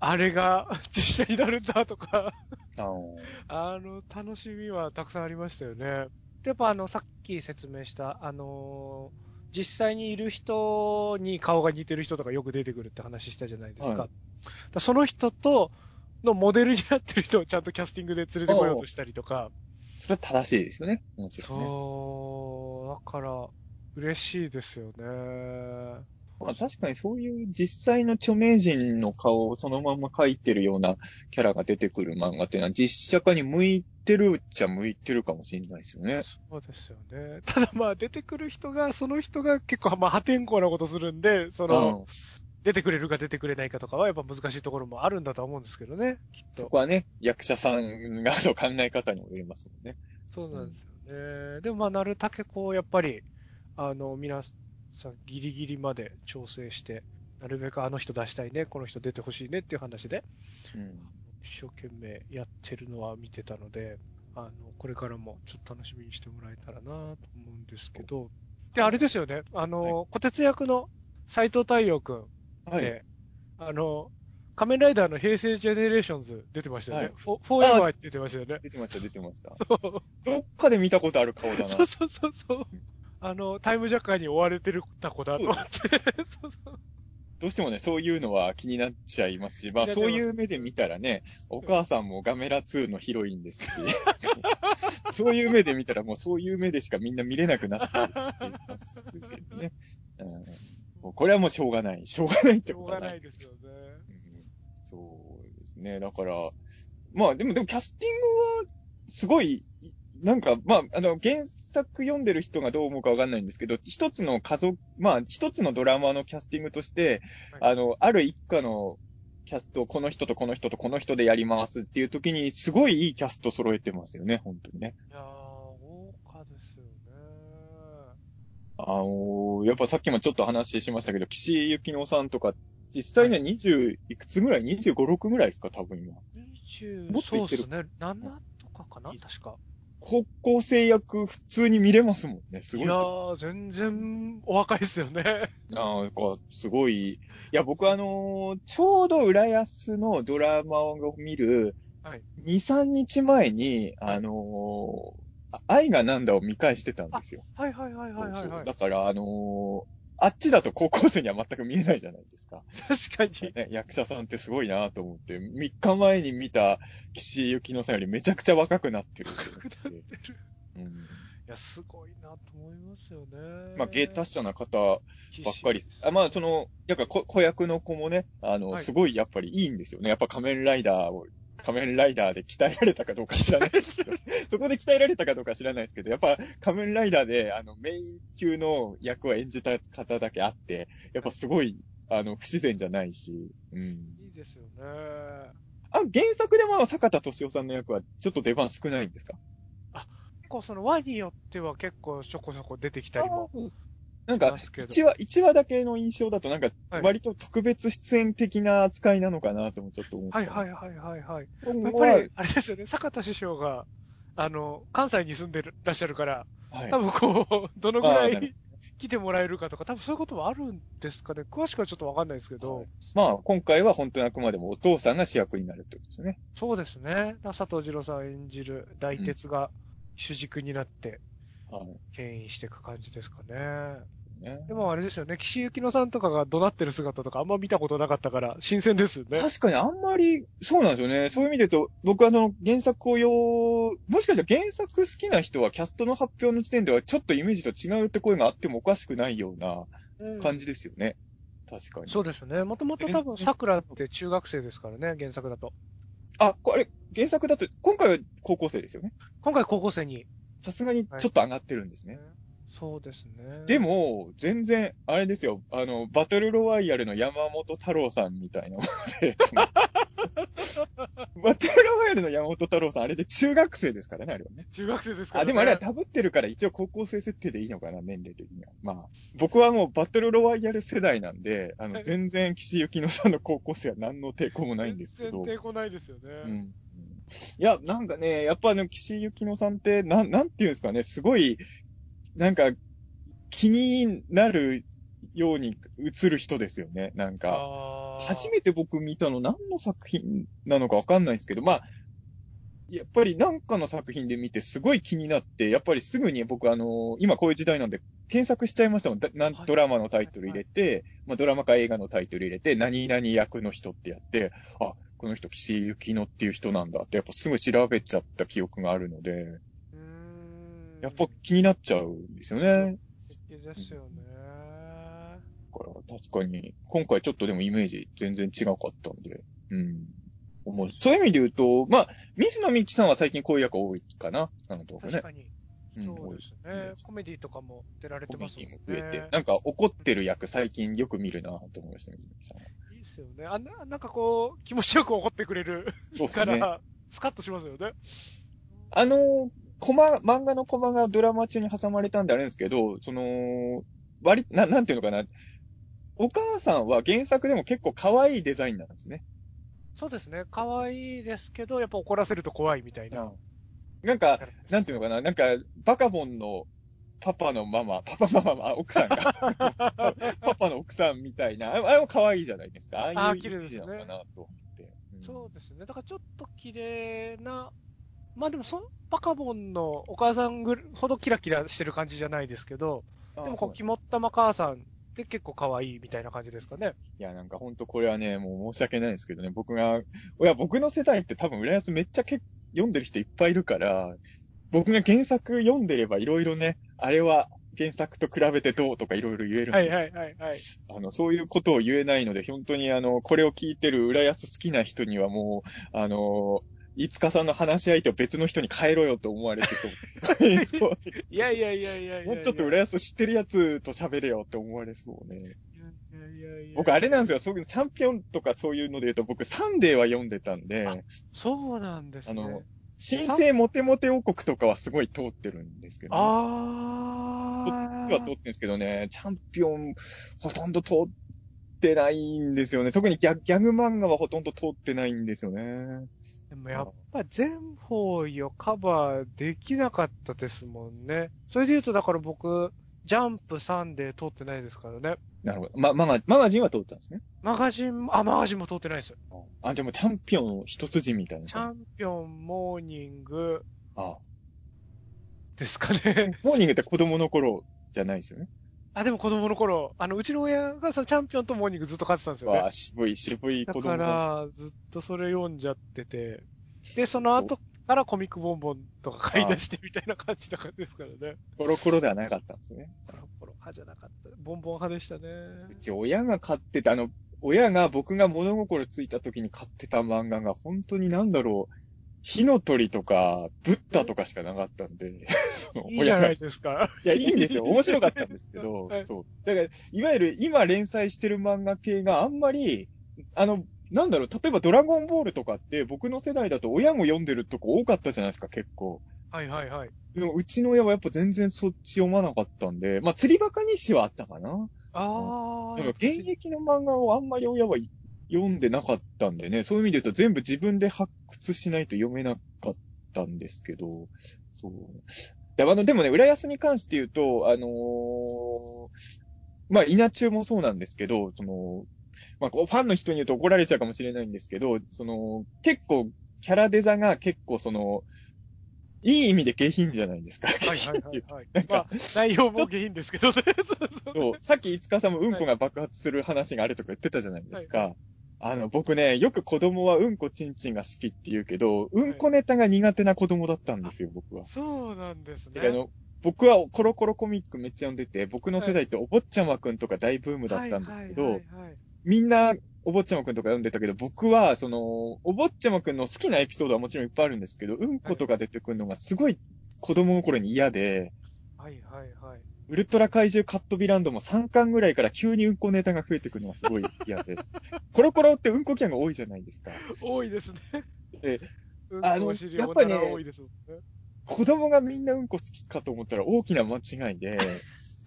あれが 実写になるんだとか あの、楽しみはたくさんありましたよね。やっぱあの、さっき説明した、あのー実際にいる人に顔が似てる人とかよく出てくるって話したじゃないですか。はい、その人と、のモデルになってる人をちゃんとキャスティングで連れてこようとしたりとか。それは正しいですよね。もちろん、ね、そう、だから、嬉しいですよね。まあ、確かにそういう実際の著名人の顔をそのまま描いてるようなキャラが出てくる漫画っていうのは実写化に向いてるっちゃ向いてるかもしれないですよね。そうですよね。ただまあ出てくる人が、その人が結構まあ破天荒なことするんで、その、出てくれるか出てくれないかとかはやっぱ難しいところもあるんだと思うんですけどね、きっと。そこはね、役者さんがの考え方にもよりますもんね。そうなんですよね。うん、でもまあなるたけこう、やっぱり、あの、皆さんギリギリまで調整して、なるべくあの人出したいね、この人出てほしいねっていう話で、うん、一生懸命やってるのは見てたので、あの、これからもちょっと楽しみにしてもらえたらなと思うんですけど、で、あれですよね、あの、はい、小鉄役の斎藤太陽くんはい、あの、仮面ライダーの平成ジェネレーションズ出てましたよね。はい、フォフォーエバー出てましたよね。出てました、出てました。どっかで見たことある顔だな。そうそうそうそう。あの、タイムジャッカーに追われてるた子だと思って。そうそうどうしてもね、そういうのは気になっちゃいますし、まあそういう目で見たらね、お母さんもガメラ2のヒロインですし、そういう目で見たらもうそういう目でしかみんな見れなくなってますけどね。うん、これはもうしょうがない。しょうがないってことはない。しょうがないですよね、うん。そうですね。だから、まあでも、でもキャスティングはすごいなんか、まあ、あの、原作読んでる人がどう思うかわかんないんですけど、一つの家族、まあ、一つのドラマのキャスティングとして、はい、あの、ある一家のキャスト、この人とこの人とこの人でやりますっていう時に、すごいいいキャスト揃えてますよね、本当にね。いやー、豪華ですよね。あのー、やっぱさっきもちょっと話しましたけど、岸由紀乃さんとかっ実際には20いくつぐらい ?25、6ぐらいですか多分今。20もっといってるそうですね。7とかかな確か。高校生役普通に見れますもんね。すごいいや。ー、全然お若いですよね。なんか、すごい。いや、僕あのーちょうど浦安のドラマを見る、はい2、3日前に、あのーあ愛がなんだを見返してたんですよ。はいはいはいはいはい、はい。だから、あのーあっちだと高校生には全く見えないじゃないですか。確かに。ね、役者さんってすごいなと思って、3日前に見た岸井ゆきのさんよりめちゃくちゃ若くなってるって思若くなってる。うん。いや、すごいなと思いますよね。まあ、芸達者な方ばっかりあまあ、その、やっぱ子子役の子もね、あの、はいすごいやっぱりいいんですよね。やっぱ仮面ライダーを、仮面ライダーで鍛えられたかどうか知らないですけど、そこで鍛えられたかどうか知らないですけど、やっぱ仮面ライダーで、あの、メイン級の役を演じた方だけあって、やっぱすごい、あの、不自然じゃないし、うん。いいですよね。あ、原作でも坂田敏夫さんの役はちょっと出番少ないんですか？結構その輪によっては結構ちょこちょこ出てきたりも。なんかしますけど、1話、一話だけの印象だと、なんか、はい割と特別出演的な扱いなのかなともちょっと思ってはい。はいはいはいはい。今やっぱり、あれですよね、坂田師匠が、あの、関西に住んでらっしゃるから、はい多分こう、どのぐらい来てもらえるかとか、多分そういうこともあるんですかね。詳しくはちょっとわかんないですけど、はいまあ、今回は本当にあくまでもお父さんが主役になるってことですよね。そうですね。佐藤二郎さん演じる大鉄が主軸になって、はい。牽引していく感じですかね。ねでもあれですよね、岸由紀乃さんとかが怒鳴ってる姿とかあんま見たことなかったから、新鮮ですよね。確かにあんまり、そうなんですよね。そういう意味で言うと、僕はあの、原作をよもしかしたら原作好きな人はキャストの発表の時点ではちょっとイメージと違うって声があってもおかしくないようなうん感じですよね。確かに。そうですね。もともと多分、桜って中学生ですからね、原作だと。あ、これ、原作だと、今回は高校生ですよね。今回高校生に。さすがにちょっと上がってるんですね。そうですね。で、も、全然、あれですよ、あの、バトルロワイヤルの山本太郎さんみたいなもので、バトルロワイヤルの山本太郎さん、あれで中学生ですからね、あれはね。中学生ですからあ、ね。でもあれはダブってるから一応高校生設定でいいのかな、年齢的には。まあ、僕はもうバトルロワイヤル世代なんで、あの、はい全然岸由紀乃さんの高校生は何の抵抗もないんですけど。全然抵抗ないですよね。うん。いや、なんかね、やっぱあの、岸由紀乃さんって、なん、なんていうんですかね、すごい、なんか、気になるように映る人ですよね。なんか、初めて僕見たの何の作品なのかわかんないんですけど、まあ、やっぱりなんかの作品で見てすごい気になって、やっぱりすぐに僕あの、今こういう時代なんで検索しちゃいましたもん。だなドラマのタイトル入れて、まあドラマか映画のタイトル入れて、何々役の人ってやって、あ、この人岸井ゆきのっていう人なんだって、やっぱすぐ調べちゃった記憶があるので。やっぱ気になっちゃうんですよね。素敵ですよね。だから確かに、今回ちょっとでもイメージ全然違かったんで、うん。思うそういう意味で言うと、まあ、水野美紀さんは最近こういう役多いかな、なんとかね確。かに。うんそうですね。コメディとかも出られてコメますもんねディも。増えて、なんか怒ってる役最近よく見るなと思いましたね、水野美紀さんは。ですよね。あんな、なんかこう、気持ちよく怒ってくれるね。から、スカッとしますよね。あの、コマ、漫画のコマがドラマ中に挟まれたんであれですけど、その、割、な、なんていうのかな。お母さんは原作でも結構可愛いデザインなんですね。そうですね。可愛いですけど、やっぱ怒らせると怖いみたいな。なんか、なんていうのかな、なんか、バカボンのパパのママ、パパママ、あ奥さんが、パパの奥さんみたいな、あれも可愛いじゃないですか。ああいうイメージなのかなと思って。んそうですね。だからちょっと綺麗な、まあでもそ、バカボンのお母さんぐるほどキラキラしてる感じじゃないですけど、でもこう、肝っ玉母さんって結構可愛いみたいな感じですかね。いや、なんかほんとこれはね、もう申し訳ないですけどね、僕が、いや、僕の世代って多分浦安めっちゃけ読んでる人いっぱいいるから、僕が原作読んでればいろいろね、あれは原作と比べてどうとかいろいろ言えるんですよはいはいはいはい。あの、そういうことを言えないので、本当にあの、これを聞いてる浦安好きな人にはもう、あの、いつかさんの話し相手を別の人に変えろよと思われてて、も いやいやいやいやいやいや。うちょっと浦安知ってるやつと喋れよって思われそうね。僕あれなんですよ、そういうチャンピオンとかそういうので言うと、僕サンデーは読んでたんで、あそうなんですね。あの新生モテモテ王国とかはすごい通ってるんですけど、ね、こあっちは通ってるんですけどね、チャンピオンほとんど通っってないんですよね。特にギャギャグ漫画はほとんど通ってないんですよね。でもやっぱ全方位をカバーできなかったですもんね。それで言うと、だから僕、ジャンプサンデー通ってないですからね。なるほど。ま、マガ、マガジンは通ったんですね。マガジンも、あ、マガジンも通ってないです。あ、でもチャンピオン一筋みたいな。チャンピオン、モーニングあ、ですかね。モーニングって子供の頃じゃないですよね。あ、でも子供の頃、あの、うちの親がそのチャンピオンとモーニングずっと買ってたんですよね。わあ、渋い、渋いだ子供の。から、ずっとそれ読んじゃってて、で、その後からコミックボンボンとか買い出してみたいな感じだからですからね。コロコロではなかったんですね。コロコロ派じゃなかった。ボンボン派でしたね。うち親が買ってた、あの、親が僕が物心ついた時に買ってた漫画が本当になんだろう、火の鳥とか、ブッダとかしかなかったんで、そのいいじゃながいですか。いや、いいんですよ。面白かったんですけど、はいそう。だから、いわゆる今連載してる漫画系があんまり、あの、なんだろう、例えばドラゴンボールとかって僕の世代だと親も読んでるとこ多かったじゃないですか、結構。はいはいはい。でも、うちの親はやっぱ全然そっち読まなかったんで、まあ、釣りバカ日誌はあったかな。あー。なんか現役の漫画をあんまり親は読んでなかったんでね、そういう意味で言うと全部自分で発掘しないと読めなかったんですけど、そう。であの、でもね、浦安に関して言うと、あのーまあ、稲中もそうなんですけど、その、まあ、こうファンの人に言うと怒られちゃうかもしれないんですけど、その、結構、キャラデザが結構その、いい意味で下品じゃないですか。はいはいはいはい。なんかまあ、内容も下品ですけどね。そうさっき五日さんもうんこが爆発する話があるとか言ってたじゃないですか。あの、僕ね、よく子供はうんこちんちんが好きって言うけど、うんこネタが苦手な子供だったんですよ、僕は。そうなんですね。であの、僕はコロコロコミックめっちゃ読んでて、僕の世代ってお坊ちゃまくんとか大ブームだったんですけどはいはいは、いはいみんなお坊ちゃまくんとか読んでたけど、僕は、その、お坊ちゃまくんの好きなエピソードはもちろんいっぱいあるんですけど、うんことか出てくるのがすごい子供の頃に嫌で、はいはいはい。ウルトラ怪獣カットビランドも3巻ぐらいから急にうんこネタが増えてくるのがすごい嫌で。コロコロってうんこキャンが多いじゃないですか。多いですね。で、うんあのこを知りやっぱね多いですもんね。子供がみんなうんこ好きかと思ったら大きな間違いで、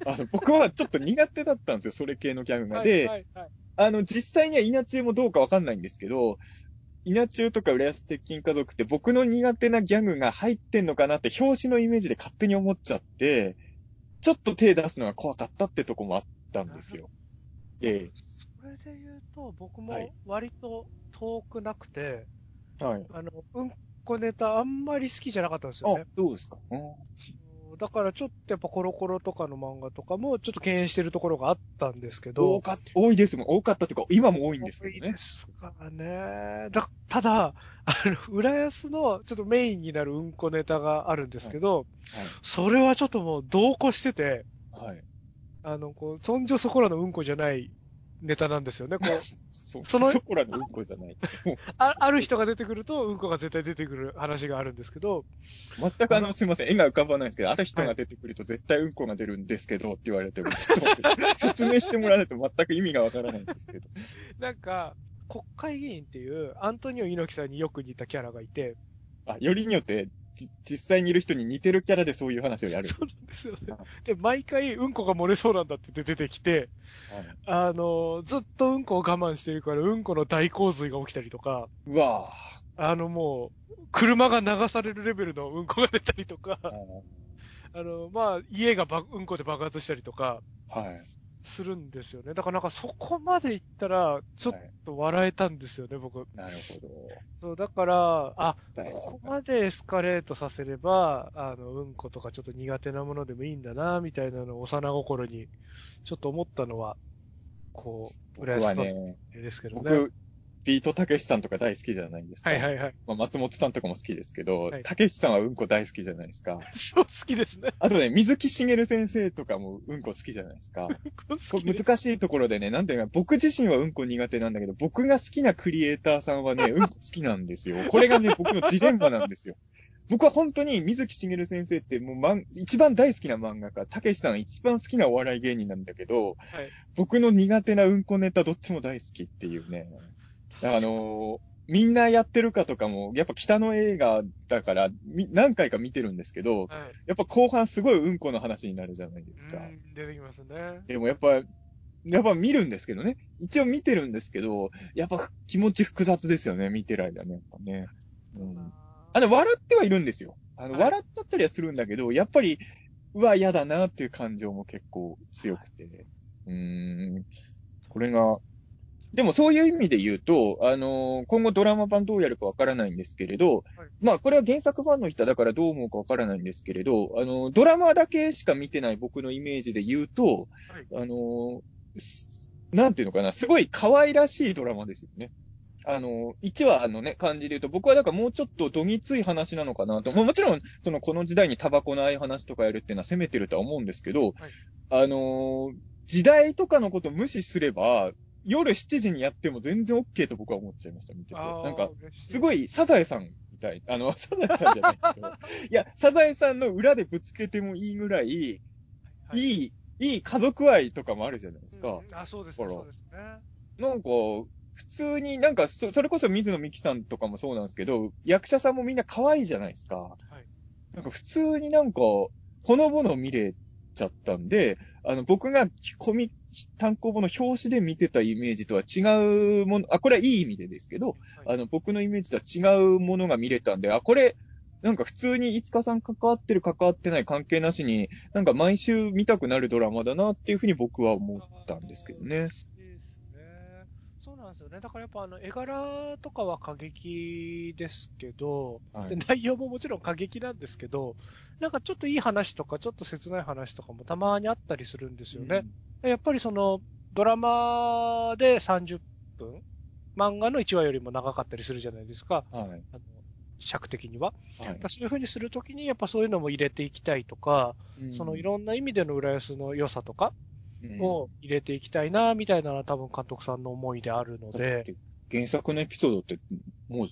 あの、僕はちょっと苦手だったんですよ、それ系のギャグが。で、はいはいはいあの、実際には稲中もどうかわかんないんですけど、稲中とか浦安鉄筋家族って僕の苦手なギャグが入ってんのかなって表紙のイメージで勝手に思っちゃって、ちょっと手出すのが怖かったってとこもあったんですよ。えそれで言うと、僕もはい割と遠くなくて、えはい。あの、うんこネタあんまり好きじゃなかったんですよあね。、どうですか？うんだからちょっとやっぱコロコロとかの漫画とかもちょっと敬遠してるところがあったんですけど多、か多いですもん。多かったというか、今も多いんですけどね多いで。すからね。だただ、あの、浦安のちょっとメインになるうんこネタがあるんですけど、それはちょっともう同行してて、はい。はい。あの、こう、そんじょそこらのうんこじゃないネタなんですよね。こう、そそのそこらのうんこじゃない。あある人が出てくると、うんこが絶対出てくる話があるんですけど、全くあの、すいません、絵が浮かばないんですけど、ある人が出てくると絶対うんこが出るんですけどって言われても、ちょっと 説明してもらわないと全く意味がわからないんですけど。なんか、国会議員っていうアントニオ猪木さんによく似たキャラがいて、あ、よりによって、じ実際にいる人に似てるキャラでそういう話をやる。そうなんですよね。で、毎回うんこが漏れそうなんだって言って出てきて、あの、ずっとうんこを我慢してるから、うんこの大洪水が起きたりとか、うわあのもう、車が流されるレベルのうんこが出たりとかぁ、あの、まあ、家がばうんこで爆発したりとか、はい。するんですよね。だからなんかそこまで行ったら、ちょっはいと笑えたんですよね、僕。なるほど。そう、だから、あ、ここまでエスカレートさせれば、あの、うんことかちょっと苦手なものでもいいんだな、みたいなのを幼心に、ちょっと思ったのは、こう、僕浦安のですけどね。僕、ビートたけしさんとか大好きじゃないですか。はいはいはい。まあ、松本さんとかも好きですけどはい、たけしさんはうんこ大好きじゃないですか。そう、好きですね。あとね、水木しげる先生とかもうんこ好きじゃないですか。好こきです。難しいところでね、なんていうか、僕自身はうんこ苦手なんだけど、僕が好きなクリエイターさんはね、うんこ好きなんですよ。これがね、僕のジレンマなんですよ。僕は本当に水木しげる先生ってもう、まん、一番大好きな漫画家、たけしさんが一番好きなお笑い芸人なんだけど、はい。僕の苦手なうんこネタどっちも大好きっていうね。あのーみんなやってるかとかも、やっぱ北の映画だから、み何回か見てるんですけど、はい。やっぱ後半すごいうんこの話になるじゃないですか。うん、出てきますね。でもやっぱ、やっぱ見るんですけどね。一応見てるんですけど、やっぱ気持ち複雑ですよね、見てる間ね、やっぱね。うん。あの、笑ってはいるんですよ。あの、はい笑っちゃったりはするんだけど、やっぱり、うわ、嫌だなっていう感情も結構強くて。うーん。これが、でもそういう意味で言うと、あのー今後ドラマ版どうやるかわからないんですけれど、はいまあこれは原作ファンの人だからどう思うかわからないんですけれど、あのードラマだけしか見てない僕のイメージで言うと、あのーすなんていうのかな、すごい可愛らしいドラマですよね。あの、1話のね、感じで言うと、僕はだからもうちょっとどぎつい話なのかなと。もちろん、その、この時代にタバコのああいう話とかやるっていうのは攻めてるとは思うんですけど、あのー時代とかのこと無視すれば、夜7時にやっても全然 OK と僕は思っちゃいました、見てて。なんか、すごい、サザエさんみたい。あの、サザエさんじゃないけど、いや、サザエさんの裏でぶつけてもいいぐらい、はいいい、いい家族愛とかもあるじゃないですか。うんあ、そうですね、そうですね。なんか、普通になんかそ、それこそ水野美紀さんとかもそうなんですけど、役者さんもみんな可愛いじゃないですか。はいなんか普通になんか、ほのぼの見れちゃったんで、あの、僕がコミ、単行本の表紙で見てたイメージとは違うもの、あ、これはいい意味でですけど、はいあの、僕のイメージとは違うものが見れたんで、あ、これ、なんか普通にいつかさん関わってる関わってない関係なしに、なんか毎週見たくなるドラマだなっていうふうに僕は思ったんですけどね。ですよね。だからやっぱあの絵柄とかは過激ですけど、はいで内容ももちろん過激なんですけど、なんかちょっといい話とか、ちょっと切ない話とかもたまにあったりするんですよね。やっぱりその、ドラマで30分、漫画の1話よりも長かったりするじゃないですか。はい。あの尺的には。はいそういう風にするときに、やっぱそういうのも入れていきたいとか、そのいろんな意味での浦安の良さとかうんを入れていきたいな、みたいなのは多分監督さんの思いであるので、て原作のエピソードって、もう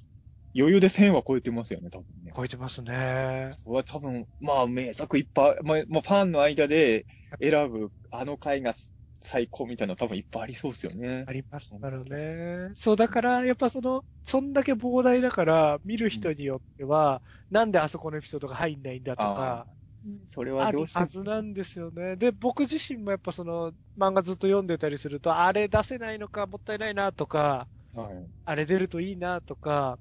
余裕で1000は超えてますよね、多分ね。超えてますね。これは多分、まあ名作いっぱい、まあ、まあ、ファンの間で選ぶあの回が最高みたいなの多分いっぱいありそうですよねあ。りますからね。そう、だから、やっぱその、そんだけ膨大だから、見る人によっては、なんであそこのエピソードが入んないんだとか、それあるはどうして？もはずなんですよね。で、僕自身もやっぱその、漫画ずっと読んでたりすると、あれ出せないのか、もったいないなとか、はい。あれ出るといいなとか、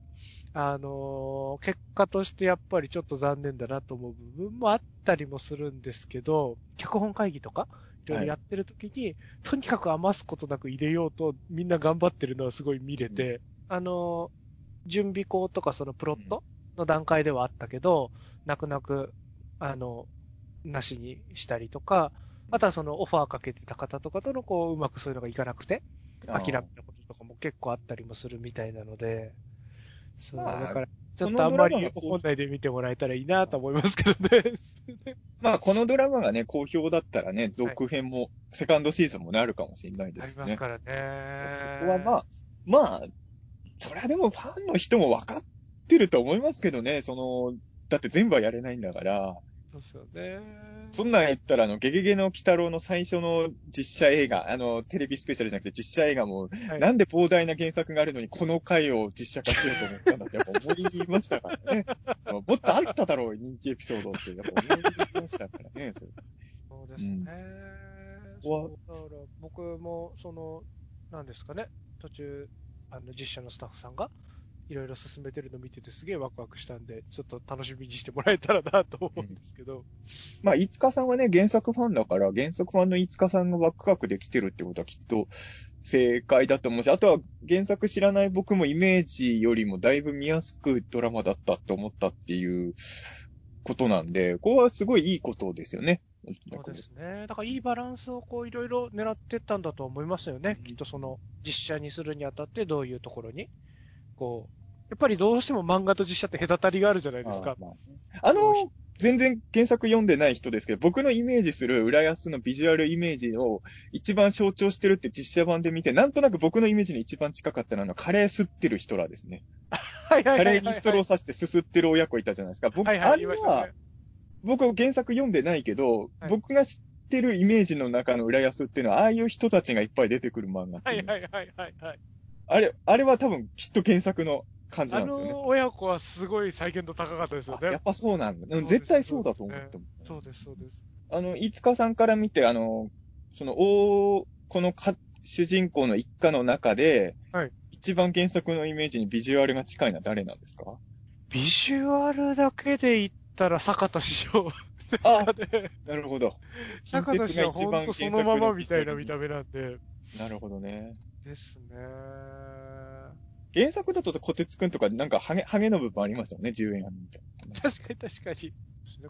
あのー結果としてやっぱりちょっと残念だなと思う部分もあったりもするんですけど、脚本会議とか、い。ろいろやってる時に、とにかく余すことなく入れようとみんな頑張ってるのはすごい見れて、あのー準備校とかそのプロットの段階ではあったけど、泣く泣く、あの、なしにしたりとか、あとはそのオファーかけてた方とかとのこう、うまくそういうのがいかなくて、諦めたこととかも結構あったりもするみたいなので、そう、まあだから、ちょっことのあんまり本内で見てもらえたらいいなと思いますけどね。まあ、このドラマがね、好評だったらね、続編も、セカンドシーズンもね、あるかもしれないでありすね。ますからね。そこはまあ、まあ、それはでもファンの人も分かってると思いますけどね、その、だって全部はやれないんだから、ですよね。そんなん言ったら、あの、ゲゲゲの鬼太郎の最初の実写映画、あの、テレビスペシャルじゃなくて実写映画も、はいなんで膨大な原作があるのにこの回を実写化しようと思ったんだってやっぱ思いましたからね。もっとあっただろう、人気エピソードって、やっぱ思いましたからね、それそうですね。うだから僕も、その、なんですかね、途中、あの、実写のスタッフさんが、いろいろ進めてるの見ててすげえワクワクしたんで、ちょっと楽しみにしてもらえたらなと思うんですけど。まあ、飯塚さんはね、原作ファンだから、原作ファンの飯塚さんがワクワクできてるってことはきっと正解だと思うし、あとは原作知らない僕もイメージよりもだいぶ見やすくドラマだったって思ったっていうことなんで、これはすごいいいことですよね。そうですね。だからいいバランスをこういろいろ狙ってったんだと思いますよね。うんきっとその実写にするにあたってどういうところに、こう、やっぱりどうしても漫画と実写って隔たりがあるじゃないですか。あまああの、全然原作読んでない人ですけど、僕のイメージする浦安のビジュアルイメージを一番象徴してるって実写版で見て、なんとなく僕のイメージに一番近かったのは、カレー吸ってる人らですね。はいはいはいはいカレーにストローさしてすすってる親子いたじゃないですか。僕、はいはい、あれはね、。僕原作読んでないけど、はい僕が知ってるイメージの中の浦安っていうのは、ああいう人たちがいっぱい出てくる漫画はいはいはいはいはい。あれ、あれは多分きっと原作の感じあなんですよね。の親子はすごい再現度高かったですよねあやっ。ぱそうなんだ。絶対そうだと思っても。そうです、そうです。あの、飯塚さんから見て、あの、その、大このか主人公の一家の中で、はい一番原作のイメージにビジュアルが近いのは誰なんですか？ビジュアルだけで言ったら坂田師匠あがね、なるほど。坂田師匠はほんとそのままみたいな見た目。目なんで。なるほどね。ですね。原作だと小鉄くんとかなんかハゲ、ハゲの部分ありましたもんね、10円みたいな。確かに確かに。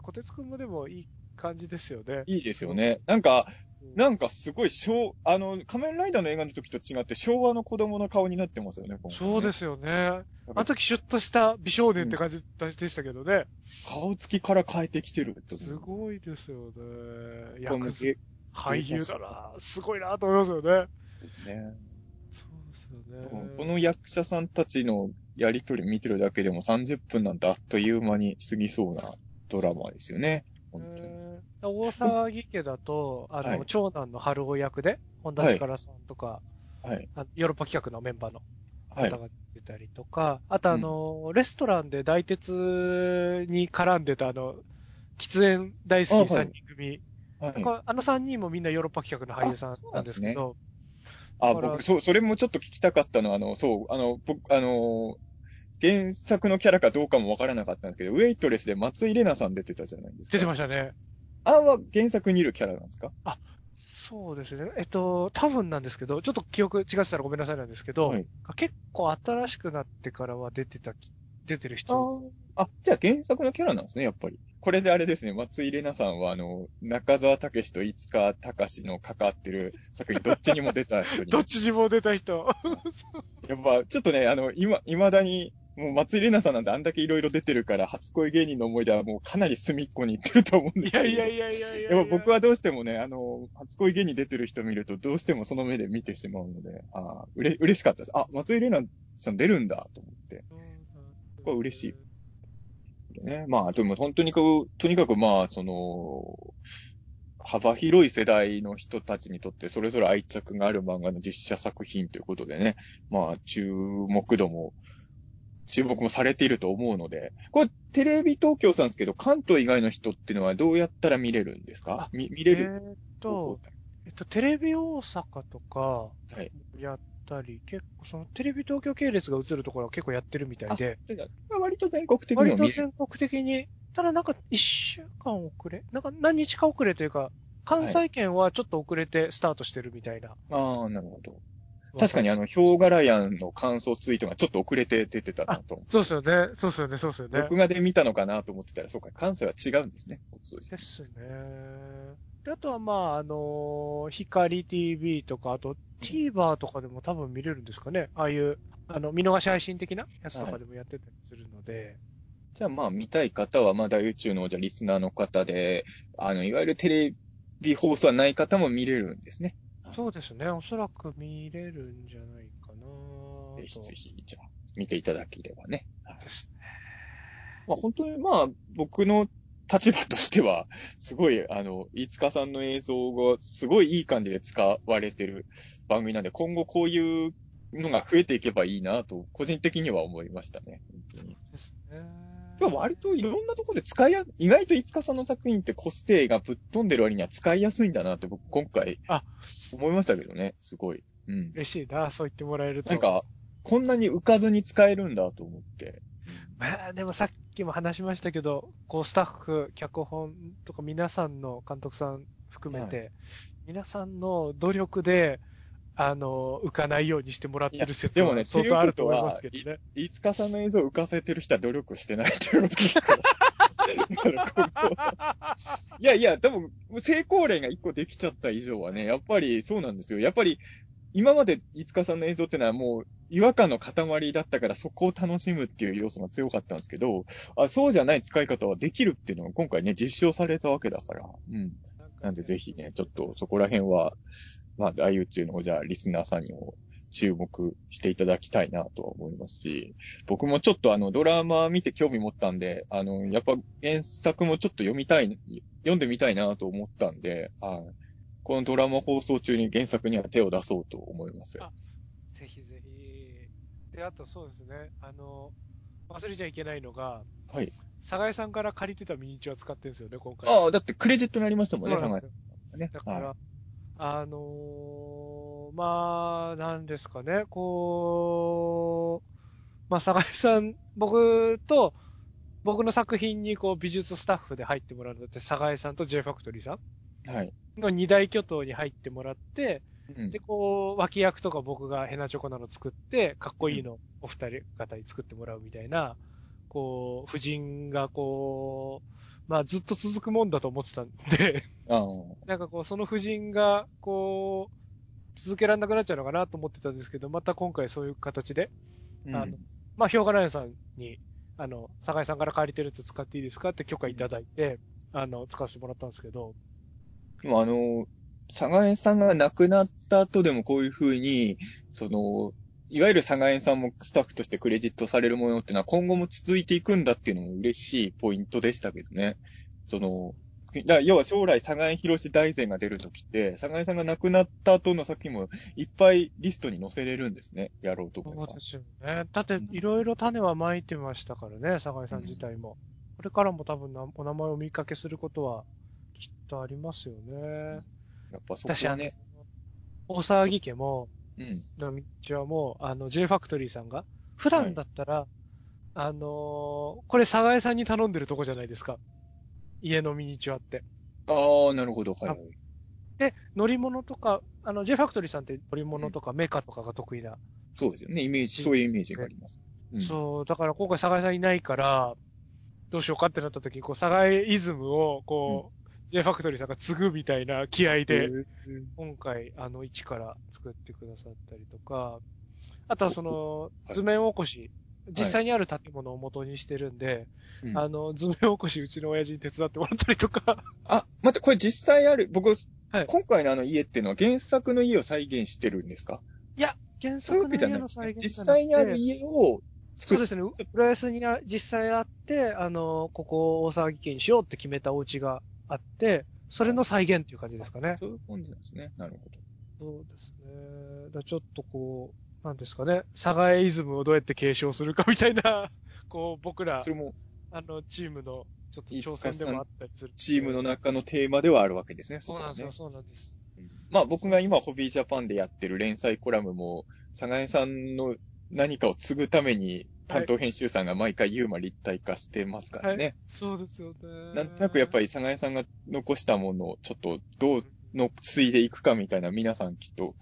小鉄くんもでもいい感じですよね。いいですよね。なんか、うんなんかすごい昭、あの、仮面ライダーの映画の時と違って昭和の子供の顔になってますよね、ねそうですよね。あの時シュッとした美少年って感じでしたけどね。顔つきから変えてきてるすごいですよね。役俳優だな。すごいなと思いますよね。ですね。ね。この役者さんたちのやりとり見てるだけでも30分なんてあっという間に過ぎそうなドラマですよね。本当に。えー大沢木家だと、あの、はい長男の春尾役で、本田力さんとか、はい。ヨーロッパ企画のメンバーのはい方。が出たりとか、あとあの、レストランで大鉄に絡んでたあの、喫煙大好きあはい3人組、はい。ああの3人もみんなヨーロッパ企画の俳優さんなんですけど、あ、僕、そう、それもちょっと聞きたかったのは、あの、そう、あの、僕、あの、原作のキャラかどうかもわからなかったんですけど、ウェイトレスで松井玲奈さん出てたじゃないですか。出てましたね。あんは原作にいるキャラなんですか？そうですね。えっと、多分なんですけど、ちょっと記憶違ってたらごめんなさいなんですけど、はい結構新しくなってからは出てたき、出てる人。あ、じゃあ原作のキャラなんですね、やっぱり。これであれですね、松井玲奈さんは、あの、中澤武史と五塚隆の関わってる作品、どっちにも出た人に。どっちにも出た人。やっぱ、ちょっとね、あの、今、未だに、もう松井玲奈さんなんてあんだけいろいろ出てるから、初恋芸人の思い出はもうかなり隅っこに行ってると思うんですけど。いやいやいやいやいややっぱ僕はどうしてもね、あの、初恋芸に出てる人見ると、どうしてもその目で見てしまうので、ああ、うれ、嬉しかったです。あ、松井玲奈さん出るんだと思って。これ嬉しいね。まあ、でも本当にこう、とにかくまあ、その、幅広い世代の人たちにとってそれぞれ愛着がある漫画の実写作品ということでね、まあ、注目度も、注目もされていると思うので、これテレビ東京さんですけど、関東以外の人っていうのはどうやったら見れるんですか？あみ見れるえーっと、えっと、テレビ大阪とかはい。やったり、結構そのテレビ東京系列が映るところは結構やってるみたいで、あ割と全国的に割。と全国的に、ただなんか一週間遅れ、なんか何日か遅れというか、関西圏はちょっと遅れてスタートしてるみたいな。ああ、なるほど。確かにあの、ヒョウガラヤンの感想ツイートがちょっと遅れて出てたなと。そうですよね。そうですよね。そうですよね。録画で見たのかなと思ってたら、そうか、関西は違うんですね。そうですですね。であとはまあ、あのー光 TV とか、あと TVer とかでも多分見れるんですかね。ああいう、あの、見逃し配信的なやつとかでもやってたりするので。じゃあまあ見たい方は、まあ大宇宙のじゃあリスナーの方で、あの、いわゆるテレビ放送はない方も見れるんですね。そうですね。おそらく見れるんじゃないかなとぜひぜひ、じゃあ見ていただければね。はいですね。まあ本当にまあ僕の立場としては、すごい、あの、飯塚さんの映像がすごいいい感じで使われてる番組なんで、今後こういうのが増えていけばいいなと、個人的には思いましたね。本当に。ですね。でも割といろんなところで使いや、意外と飯塚さんの作品って個性がぶっ飛んでる割には使いやすいんだなって僕今回、あ思いましたけどね、すごい。うん。嬉しいな、そう言ってもらえると。なんか、こんなに浮かずに使えるんだと思って。まあ、でもさっきも話しましたけど、こう、スタッフ、脚本とか皆さんの監督さん含めて、皆さんの努力で、あの、浮かないようにしてもらってる説もね相当あると思いますけどね。飯塚さんの映像を浮かせてる人は努力してないということです いやいや、多分、成功例が一個できちゃった以上はね、やっぱりそうなんですよ。やっぱり、今まで飯塚さんの映像ってのはもう違和感の塊だったからそこを楽しむっていう要素が強かったんですけど、あそうじゃない使い方はできるっていうのが今回ね、実証されたわけだから。うん。なんでぜひね、ちょっとそこら辺は、まあ、大宇宙のじゃあリスナーさんにも注目していただきたいなとは思いますし、僕もちょっとあのドラマ見て興味持ったんで、あの、やっぱ原作もちょっと読みたい、読んでみたいなと思ったんで、はい。このドラマ放送中に原作には手を出そうと思います。あぜひぜひ。で、あとそうですね、あの、忘れちゃいけないのが、はい。佐井さんから借りてたミニチュア使ってるんですよね、今回。ああ、だってクレジットになりましたもんね、そうなんですよ。ね。だから、はい。あのーまあ、なんですかね、こう、まあ、坂井さん、僕と、僕の作品にこう美術スタッフで入ってもらうのって、坂井さんと J ファクトリーさんはい。の二大巨頭に入ってもらって、うん。で、こう、脇役とか僕がヘナチョコなの作って、かっこいいのお二人方に作ってもらうみたいな、こう、夫人がこう、まあずっと続くもんだと思ってたんで。なんかこう、その夫人が、こう、続けられなくなっちゃうのかなと思ってたんですけど、また今回そういう形で、うん。あのまあ、氷河ライオンさんに、あの、酒井さんから借りてるやつ使っていいですかって許可いただいて、あの、使わせてもらったんですけど、でもあの、佐賀園さんが亡くなった後でもこういうふうに、その、いわゆる佐賀園さんもスタッフとしてクレジットされるものっていうのは今後も続いていくんだっていうのも嬉しいポイントでしたけどね。その、だ要は将来佐賀園博士大善が出るときって、佐賀園さんが亡くなった後の作品もいっぱいリストに載せれるんですね。やろうと思えばそう。ですよね。だって、いろいろ種はまいてましたからね、酒井さん自体も。これからも多分なお名前をお見かけすることはありますよね。やっぱそこ私、あのはね。、大騒ぎ家も、うん。の道はもう、あの、J ファクトリーさんが、普段だったら、あのーこれ、佐賀江さんに頼んでるとこじゃないですか。家のミニチュアって。ああ、なるほど。はい、はい。で、乗り物とか、あの、J ファクトリーさんって乗り物とかメカとかが得意な。そうですよね。イメージ、そういうイメージがあります。うんそう、だから今回佐賀江さんいないから、どうしようかってなった時に、こう、佐賀江イズムを、こう、J ファクトリーさんが継ぐみたいな気合で、今回、あの、一から作ってくださったりとか、あとはその、はい。図面起こし、実際にある建物を元にしてるんで、うん。あの、図面起こしうちの親父に手伝ってもらったりとか、あ、待って、これ実際ある、僕、はい。今回のあの家っていうのは原作の家を再現してるんですか？いや、原作の家の再現じ実際にある家を。そうですね、浦安にあ実際あって、あの、ここ大騒ぎ家にしようって決めたお家があって、それの再現っていう感じですかね。そういう感じなんですね。なるほど。そうですね。だちょっとこう、なんですかね、佐賀江イズムをどうやって継承するかみたいな、こう、僕らそ、れもあの、チームの、ちょっと挑戦でもあったりする。チームの中のテーマではあるわけですね。そうなんですよ、そうなんです。うんまあ僕が今ホビージャパンでやってる連載コラムも、佐賀江さんの何かを継ぐために担当編集さんが毎回ユーマ立体化してますからね。そうですよね。なんとなくやっぱり佐賀江さんが残したものをちょっとどうの継いでいくかみたいな皆さんきっと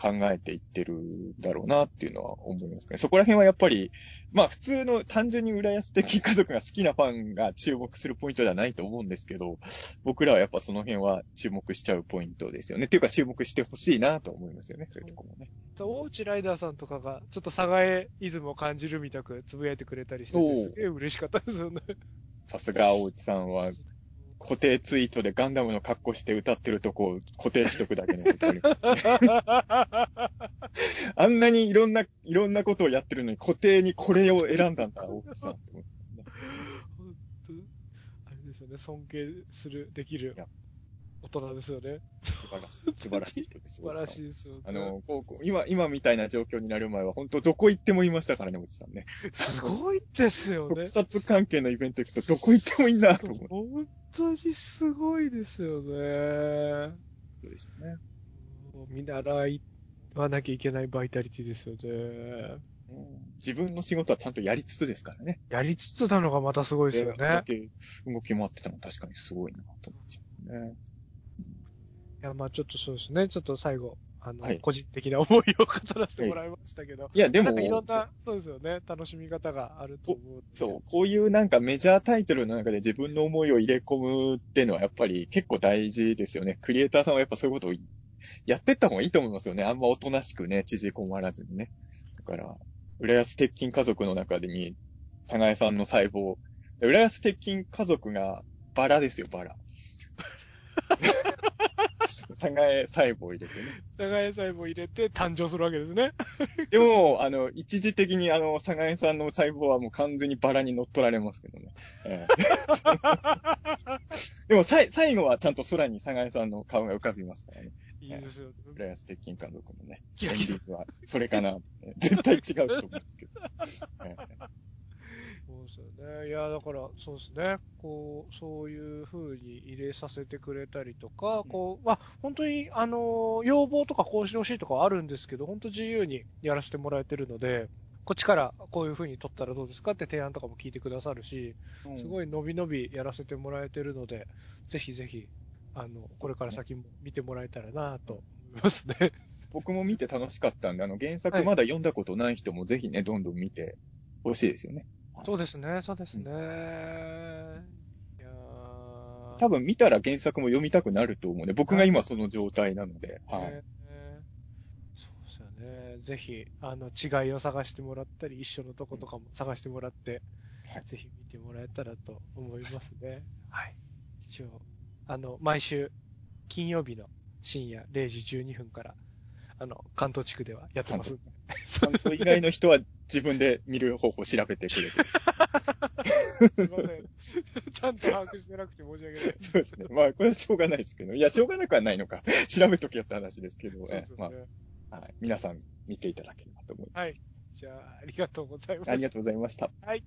考えていってるんだろうなっていうのは思いますね。そこら辺はやっぱり、まあ普通の単純に浦安的家族が好きなファンが注目するポイントではないと思うんですけど、僕らはやっぱその辺は注目しちゃうポイントですよね。っていうか注目してほしいなと思いますよね。そういうところもね。大内ライダーさんとかが、ちょっと佐賀江イズムを感じるみたくつぶやいてくれたりしてて、すげえ嬉しかったですよね。さすが大内さんは固定ツイートでガンダムの格好して歌ってるとこを固定しとくだけのことありますあんなにいろんな、いろんなことをやってるのに固定にこれを選んだんだ、大内さんって思って本当あれですよね、尊敬する、できる大人ですよね。素晴らしい、素晴らしい人です。素晴らしい。いですよね。あの、こう今、今みたいな状況になる前は本当どこ行ってもいましたからね、大内さんね。すごいですよね特。撮関係のイベント行くとどこ行ってもいいなと思う。本当にすごいですよね。そうでしたね。見習わなきゃいけないバイタリティですよね。うん自分の仕事はちゃんとやりつつですからね。やりつつなのがまたすごいですよね。動き回ってたの確かにすごいなと思っちゃうね。いや、まあちょっとそうですね。ちょっと最後、あの、はい個人的な思いを語らせてもらいましたけど。いや、でもいろんな、そうですよね。楽しみ方があると思う。そう、こういうなんかメジャータイトルの中で自分の思いを入れ込むっていうのはやっぱり結構大事ですよね。クリエイターさんはやっぱそういうことをやってった方がいいと思いますよね。あんまおとなしくね、縮こまらずにね。だから、浦安鉄筋家族の中でに、佐賀江さんの細胞。浦安鉄筋家族がバラですよ、バラ。佐賀江細胞入れてね。長江細胞入れて誕生するわけですね。でも、あの、一時的にあの、佐賀江さんの細胞はもう完全にバラに乗っ取られますけどね。ええ でもさい、最後はちゃんと空に佐賀江さんの顔が浮かびますからね。いいですよね。浦安鉄筋家族のね。キラキは、それかな。絶対違うと思うんですけど。ですよね。いや、だから、そうですね。こう、そういう風に入れさせてくれたりとか、こう、まあ、本当に、あの、要望とかこうしてほしいとかはあるんですけど、本当自由にやらせてもらえてるので、こっちからこういう風に撮ったらどうですかって提案とかも聞いてくださるし、すごい。い伸び伸びやらせてもらえてるので、ぜひぜひ、あの、これから先も見てもらえたらなと思いますね。僕も見て楽しかったんで、あの、原はい作まだ読んだことない人もぜひね、どんどん見てほしいですよね。そうですね、そうですね。いやー多分見たら原作も読みたくなると思うね。僕が今その状態なので。はい。ねそうですよね。ぜひ、あの、違いを探してもらったり、一緒のとことかも探してもらって、はいぜひ見てもらえたらと思いますね。はい。一応、あの、毎週、金曜日の深夜0時12分から、あの、関東地区ではやってますんで。関東以外の人は自分で見る方法を調べてくれて。すいません。ちゃんと把握してなくて申し訳ない。そうですね。まあ、これはしょうがないですけど。いや、しょうがなくはないのか。調べとけよって話ですけど、そうですよまね。あ、はい。皆さん見ていただければと思います。はい。じゃあ、ありがとうございます。ありがとうございました。はい。